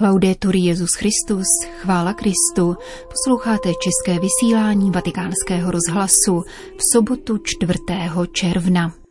Laudetur Jezus Christus, chvála Kristu. Posloucháte české vysílání Vatikánského rozhlasu v sobotu 4. června.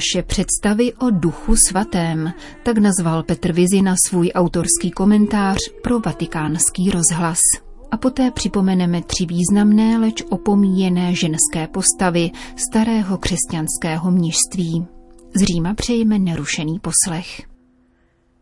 Naše představy o duchu svatém, tak nazval Petr Vizina svůj autorský komentář pro vatikánský rozhlas. A poté připomeneme tři významné, leč opomíjené ženské postavy starého křesťanského mnižství. Z Říma přejeme nerušený poslech.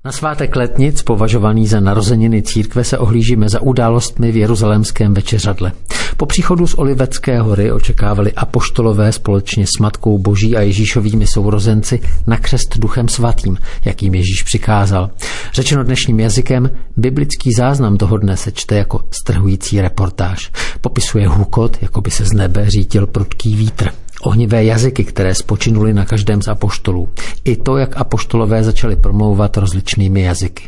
Na svátek letnic, považovaný za narozeniny církve, se ohlížíme za událostmi v jeruzalémském večeřadle. Po příchodu z Olivecké hory očekávali apoštolové společně s Matkou Boží a Ježíšovými sourozenci na křest duchem svatým, jakým Ježíš přikázal. Řečeno dnešním jazykem, biblický záznam toho dne se čte jako strhující reportáž. Popisuje hukot, jako by se z nebe řítil prudký vítr ohnivé jazyky, které spočinuly na každém z apoštolů. I to, jak apoštolové začali promlouvat rozličnými jazyky.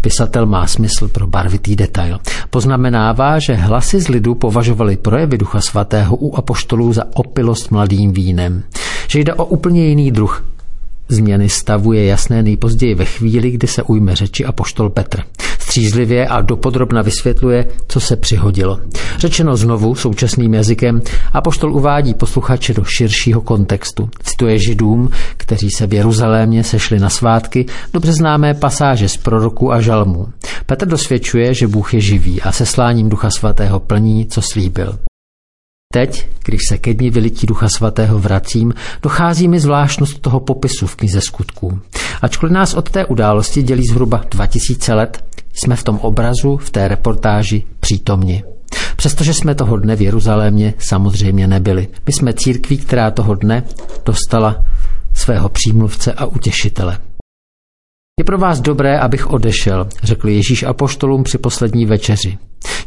Pisatel má smysl pro barvitý detail. Poznamenává, že hlasy z lidu považovali projevy Ducha Svatého u apoštolů za opilost mladým vínem. Že jde o úplně jiný druh Změny stavu je jasné nejpozději ve chvíli, kdy se ujme řeči a poštol Petr. Střízlivě a dopodrobna vysvětluje, co se přihodilo. Řečeno znovu současným jazykem, a poštol uvádí posluchače do širšího kontextu. Cituje židům, kteří se v Jeruzalémě sešli na svátky, dobře známé pasáže z proroků a žalmů. Petr dosvědčuje, že Bůh je živý a sesláním Ducha Svatého plní, co slíbil. Teď, když se ke dní vylití Ducha Svatého vracím, dochází mi zvláštnost toho popisu v knize skutků. Ačkoliv nás od té události dělí zhruba 2000 let, jsme v tom obrazu, v té reportáži přítomni. Přestože jsme toho dne v Jeruzalémě samozřejmě nebyli. My jsme církví, která toho dne dostala svého přímluvce a utěšitele. Je pro vás dobré, abych odešel, řekl Ježíš apoštolům při poslední večeři.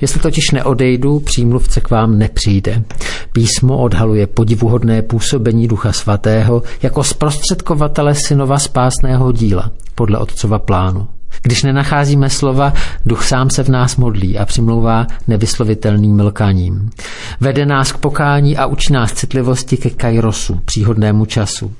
Jestli totiž neodejdu, přímluvce k vám nepřijde. Písmo odhaluje podivuhodné působení Ducha Svatého jako zprostředkovatele synova spásného díla podle otcova plánu. Když nenacházíme slova, duch sám se v nás modlí a přimlouvá nevyslovitelným mlkaním. Vede nás k pokání a učí nás citlivosti ke kairosu, příhodnému času.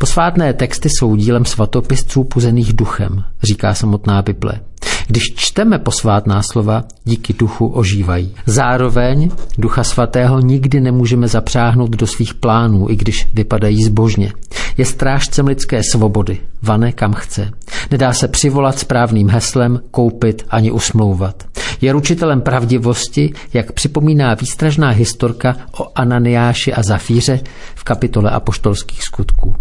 Posvátné texty jsou dílem svatopisců puzených duchem, říká samotná Bible. Když čteme posvátná slova, díky duchu ožívají. Zároveň ducha svatého nikdy nemůžeme zapřáhnout do svých plánů, i když vypadají zbožně. Je strážcem lidské svobody, vane kam chce. Nedá se přivolat správným heslem, koupit ani usmlouvat. Je ručitelem pravdivosti, jak připomíná výstražná historka o Ananiáši a Zafíře v kapitole apoštolských skutků.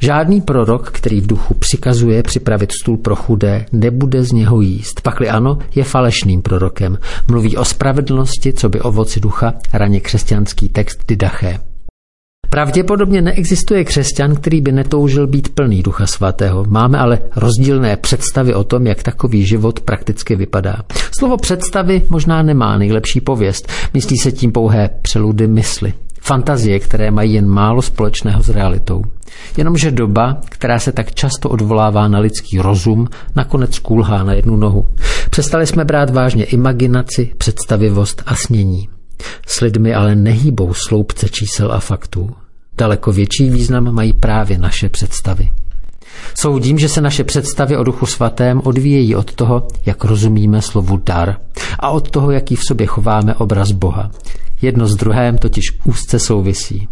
Žádný prorok, který v duchu přikazuje připravit stůl pro chudé, nebude z něho jíst. Pakli ano, je falešným prorokem. Mluví o spravedlnosti, co by ovoci ducha, raně křesťanský text Didaché. Pravděpodobně neexistuje křesťan, který by netoužil být plný Ducha Svatého. Máme ale rozdílné představy o tom, jak takový život prakticky vypadá. Slovo představy možná nemá nejlepší pověst. Myslí se tím pouhé přeludy mysli. Fantazie, které mají jen málo společného s realitou. Jenomže doba, která se tak často odvolává na lidský rozum, nakonec kůlhá na jednu nohu. Přestali jsme brát vážně imaginaci, představivost a snění. S lidmi ale nehýbou sloupce čísel a faktů. Daleko větší význam mají právě naše představy. Soudím, že se naše představy o Duchu Svatém odvíjejí od toho, jak rozumíme slovu dar a od toho, jaký v sobě chováme obraz Boha. Jedno s druhém totiž úzce souvisí.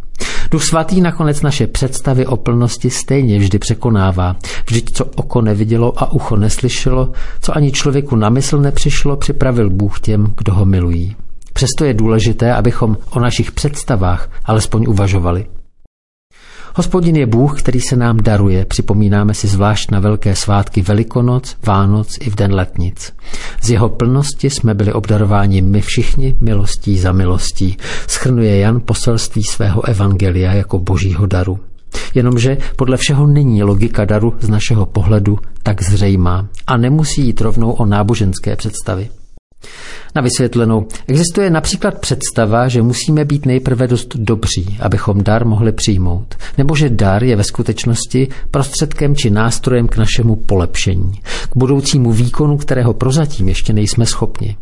Duch svatý nakonec naše představy o plnosti stejně vždy překonává. Vždyť co oko nevidělo a ucho neslyšelo, co ani člověku na mysl nepřišlo, připravil Bůh těm, kdo ho milují. Přesto je důležité, abychom o našich představách alespoň uvažovali. Hospodin je Bůh, který se nám daruje. Připomínáme si zvlášť na velké svátky Velikonoc, Vánoc i v den letnic. Z jeho plnosti jsme byli obdarováni my všichni milostí za milostí. Schrnuje Jan poselství svého evangelia jako božího daru. Jenomže podle všeho není logika daru z našeho pohledu tak zřejmá a nemusí jít rovnou o náboženské představy. Na vysvětlenou, existuje například představa, že musíme být nejprve dost dobří, abychom dar mohli přijmout, nebo že dar je ve skutečnosti prostředkem či nástrojem k našemu polepšení, k budoucímu výkonu, kterého prozatím ještě nejsme schopni.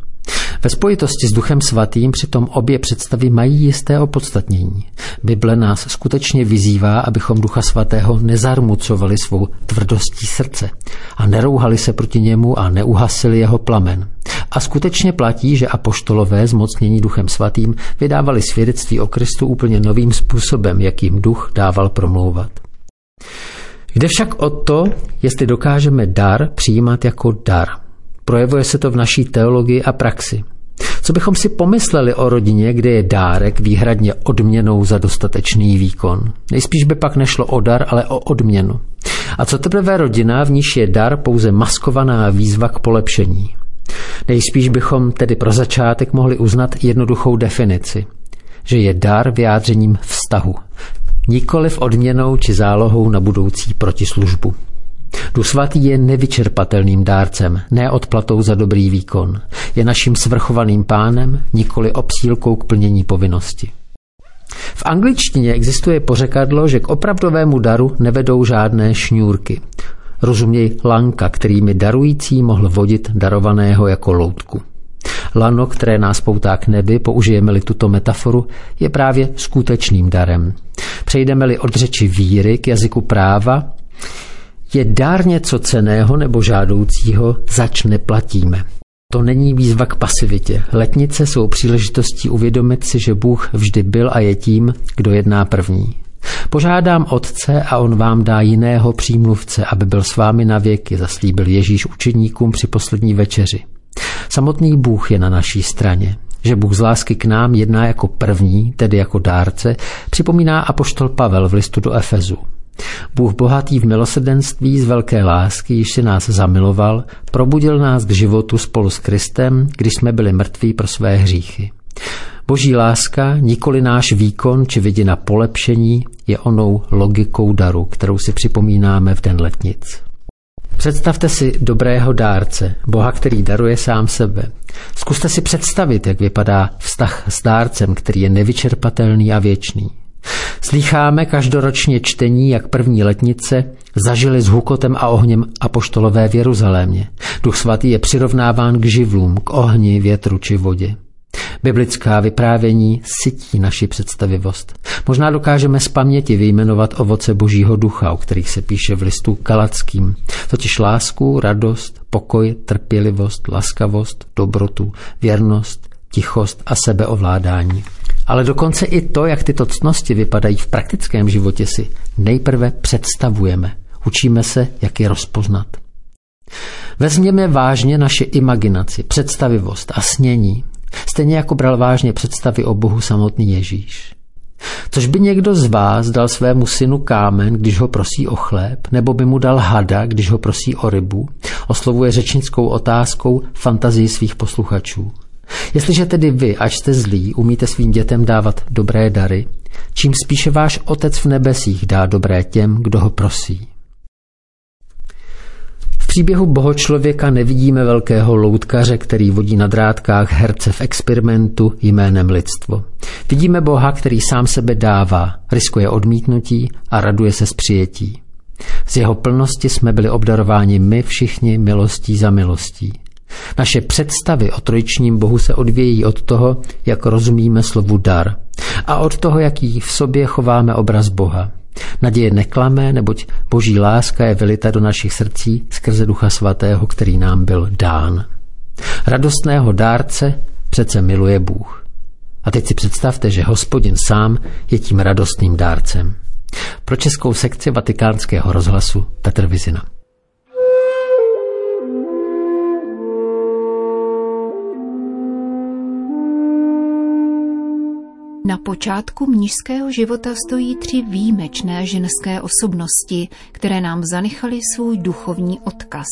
Ve spojitosti s Duchem Svatým přitom obě představy mají jisté opodstatnění. Bible nás skutečně vyzývá, abychom Ducha Svatého nezarmucovali svou tvrdostí srdce a nerouhali se proti němu a neuhasili jeho plamen. A skutečně platí, že apoštolové zmocnění Duchem Svatým vydávali svědectví o Kristu úplně novým způsobem, jakým duch dával promlouvat. Jde však o to, jestli dokážeme dar přijímat jako dar – Projevuje se to v naší teologii a praxi. Co bychom si pomysleli o rodině, kde je dárek výhradně odměnou za dostatečný výkon? Nejspíš by pak nešlo o dar, ale o odměnu. A co teprve rodina, v níž je dar pouze maskovaná výzva k polepšení? Nejspíš bychom tedy pro začátek mohli uznat jednoduchou definici, že je dar vyjádřením vztahu, nikoliv odměnou či zálohou na budoucí protislužbu. Duch svatý je nevyčerpatelným dárcem, ne odplatou za dobrý výkon. Je naším svrchovaným pánem, nikoli obsílkou k plnění povinnosti. V angličtině existuje pořekadlo, že k opravdovému daru nevedou žádné šňůrky. Rozuměj lanka, kterými darující mohl vodit darovaného jako loutku. Lano, které nás poutá k nebi, použijeme-li tuto metaforu, je právě skutečným darem. Přejdeme-li od řeči víry k jazyku práva, je dár něco ceného nebo žádoucího, zač neplatíme. To není výzva k pasivitě. Letnice jsou příležitostí uvědomit si, že Bůh vždy byl a je tím, kdo jedná první. Požádám Otce a on vám dá jiného přímluvce, aby byl s vámi na věky, zaslíbil Ježíš učeníkům při poslední večeři. Samotný Bůh je na naší straně. Že Bůh z lásky k nám jedná jako první, tedy jako dárce, připomíná apoštol Pavel v listu do Efezu. Bůh bohatý v milosrdenství z velké lásky, již si nás zamiloval, probudil nás k životu spolu s Kristem, když jsme byli mrtví pro své hříchy. Boží láska, nikoli náš výkon či vidina polepšení, je onou logikou daru, kterou si připomínáme v den letnic. Představte si dobrého dárce, Boha, který daruje sám sebe. Zkuste si představit, jak vypadá vztah s dárcem, který je nevyčerpatelný a věčný. Slýcháme každoročně čtení, jak první letnice zažili s hukotem a ohněm apoštolové v Jeruzalémě. Duch svatý je přirovnáván k živlům, k ohni, větru či vodě. Biblická vyprávění sytí naši představivost. Možná dokážeme z paměti vyjmenovat ovoce božího ducha, o kterých se píše v listu Kalackým, totiž lásku, radost, pokoj, trpělivost, laskavost, dobrotu, věrnost, tichost a sebeovládání. Ale dokonce i to, jak tyto cnosti vypadají v praktickém životě, si nejprve představujeme. Učíme se, jak je rozpoznat. Vezměme vážně naše imaginaci, představivost a snění, stejně jako bral vážně představy o Bohu samotný Ježíš. Což by někdo z vás dal svému synu kámen, když ho prosí o chléb, nebo by mu dal hada, když ho prosí o rybu, oslovuje řečnickou otázkou fantazii svých posluchačů. Jestliže tedy vy, až jste zlí, umíte svým dětem dávat dobré dary, čím spíše váš Otec v nebesích dá dobré těm, kdo ho prosí. V příběhu bohočlověka nevidíme velkého loutkaře, který vodí na drátkách herce v experimentu jménem lidstvo. Vidíme Boha, který sám sebe dává, riskuje odmítnutí a raduje se z přijetí. Z jeho plnosti jsme byli obdarováni my všichni milostí za milostí. Naše představy o trojičním Bohu se odvějí od toho, jak rozumíme slovu dar a od toho, jaký v sobě chováme obraz Boha. Naděje neklame, neboť boží láska je vylita do našich srdcí skrze Ducha Svatého, který nám byl dán. Radostného dárce přece miluje Bůh. A teď si představte, že hospodin sám je tím radostným dárcem. Pro českou sekci vatikánského rozhlasu Petr Vizina. Na počátku mnižského života stojí tři výjimečné ženské osobnosti, které nám zanechaly svůj duchovní odkaz.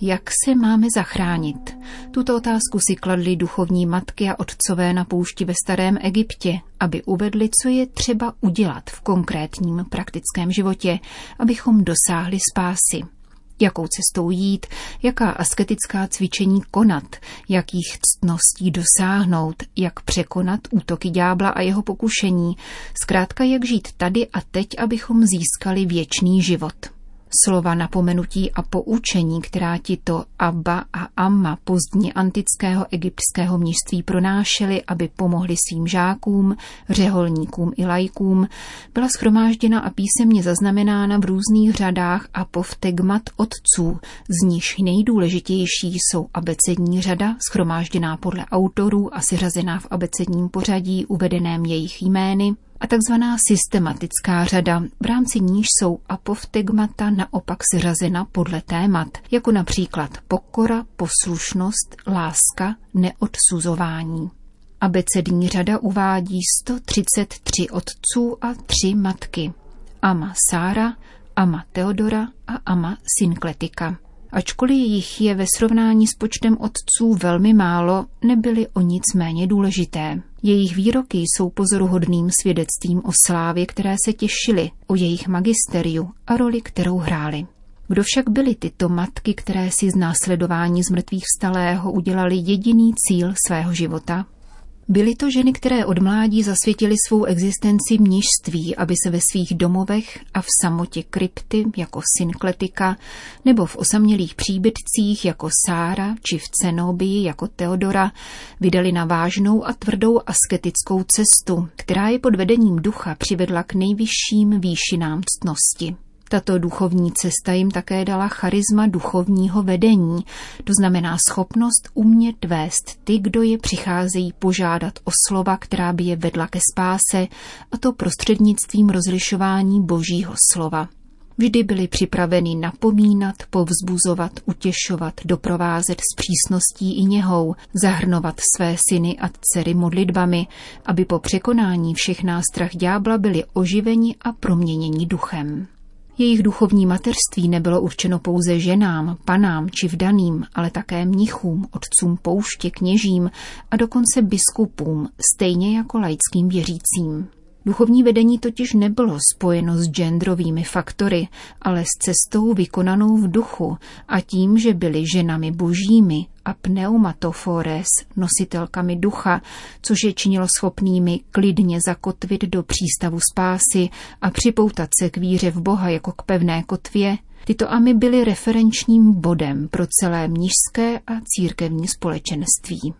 Jak se máme zachránit? Tuto otázku si kladly duchovní matky a otcové na poušti ve starém Egyptě, aby uvedli, co je třeba udělat v konkrétním praktickém životě, abychom dosáhli spásy. Jakou cestou jít, jaká asketická cvičení konat, jakých ctností dosáhnout, jak překonat útoky ďábla a jeho pokušení, zkrátka jak žít tady a teď, abychom získali věčný život. Slova napomenutí a poučení, která ti to Abba a Amma pozdní antického egyptského mnižství pronášeli, aby pomohli svým žákům, řeholníkům i lajkům, byla schromážděna a písemně zaznamenána v různých řadách a povtegmat otců, z níž nejdůležitější jsou abecední řada, schromážděná podle autorů a seřazená v abecedním pořadí uvedeném jejich jmény, a takzvaná systematická řada, v rámci níž jsou apoftegmata naopak seřazena podle témat, jako například pokora, poslušnost, láska, neodsuzování. Abecední řada uvádí 133 otců a tři matky. Ama Sára, Ama Teodora a Ama Synkletika. Ačkoliv jich je ve srovnání s počtem otců velmi málo, nebyly o nic méně důležité. Jejich výroky jsou pozoruhodným svědectvím o slávě, které se těšily, o jejich magisteriu a roli, kterou hráli. Kdo však byly tyto matky, které si z následování z mrtvých vstalého udělali jediný cíl svého života? Byly to ženy, které od mládí zasvětily svou existenci mnižství, aby se ve svých domovech a v samotě krypty jako Synkletika nebo v osamělých příbytcích jako Sára či v Cenobii jako Teodora vydali na vážnou a tvrdou asketickou cestu, která je pod vedením ducha přivedla k nejvyšším výšinám ctnosti. Tato duchovní cesta jim také dala charisma duchovního vedení, to znamená schopnost umět vést ty, kdo je přicházejí požádat o slova, která by je vedla ke spáse, a to prostřednictvím rozlišování božího slova. Vždy byli připraveni napomínat, povzbuzovat, utěšovat, doprovázet s přísností i něhou, zahrnovat své syny a dcery modlitbami, aby po překonání všech nástrah ďábla byli oživeni a proměněni duchem. Jejich duchovní mateřství nebylo určeno pouze ženám, panám či vdaným, ale také mnichům, otcům pouště, kněžím a dokonce biskupům, stejně jako laickým věřícím. Duchovní vedení totiž nebylo spojeno s genderovými faktory, ale s cestou vykonanou v duchu a tím, že byly ženami božími a pneumatofores, nositelkami ducha, což je činilo schopnými klidně zakotvit do přístavu spásy a připoutat se k víře v Boha jako k pevné kotvě, tyto amy byly referenčním bodem pro celé mnižské a církevní společenství.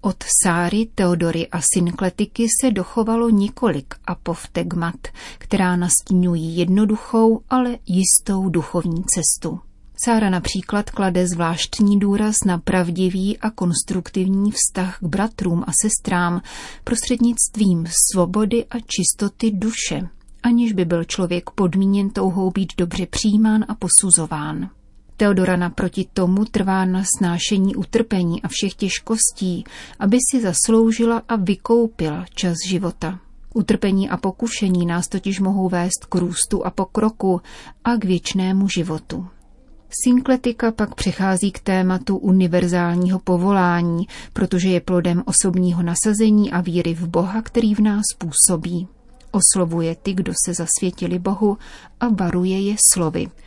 Od Sáry, Teodory a Synkletiky se dochovalo několik apoftegmat, která nastínují jednoduchou, ale jistou duchovní cestu. Sára například klade zvláštní důraz na pravdivý a konstruktivní vztah k bratrům a sestrám prostřednictvím svobody a čistoty duše, aniž by byl člověk podmíněn touhou být dobře přijímán a posuzován. Teodora naproti tomu trvá na snášení utrpení a všech těžkostí, aby si zasloužila a vykoupila čas života. Utrpení a pokušení nás totiž mohou vést k růstu a pokroku a k věčnému životu. Synkletika pak přechází k tématu univerzálního povolání, protože je plodem osobního nasazení a víry v Boha, který v nás působí. Oslovuje ty, kdo se zasvětili Bohu a varuje je slovy –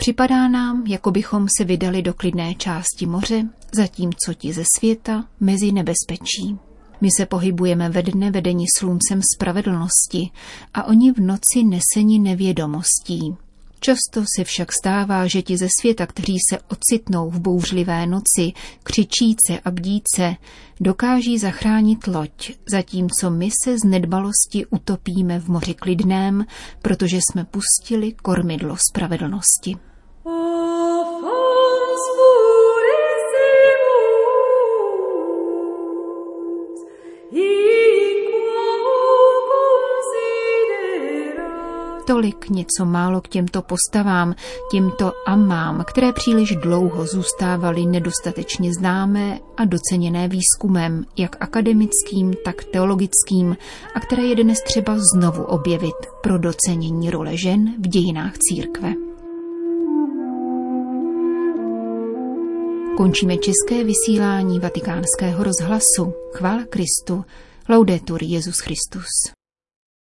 Připadá nám, jako bychom se vydali do klidné části moře, zatímco ti ze světa mezi nebezpečí. My se pohybujeme ve dne vedení sluncem spravedlnosti a oni v noci neseni nevědomostí. Často se však stává, že ti ze světa, kteří se ocitnou v bouřlivé noci, křičíce a bdíce, dokáží zachránit loď, zatímco my se z nedbalosti utopíme v moři klidném, protože jsme pustili kormidlo spravedlnosti. Tolik něco málo k těmto postavám, těmto amám, které příliš dlouho zůstávaly nedostatečně známé a doceněné výzkumem, jak akademickým, tak teologickým, a které je dnes třeba znovu objevit pro docenění role žen v dějinách církve. Končíme české vysílání vatikánského rozhlasu. Chvála Kristu. Laudetur Jezus Christus.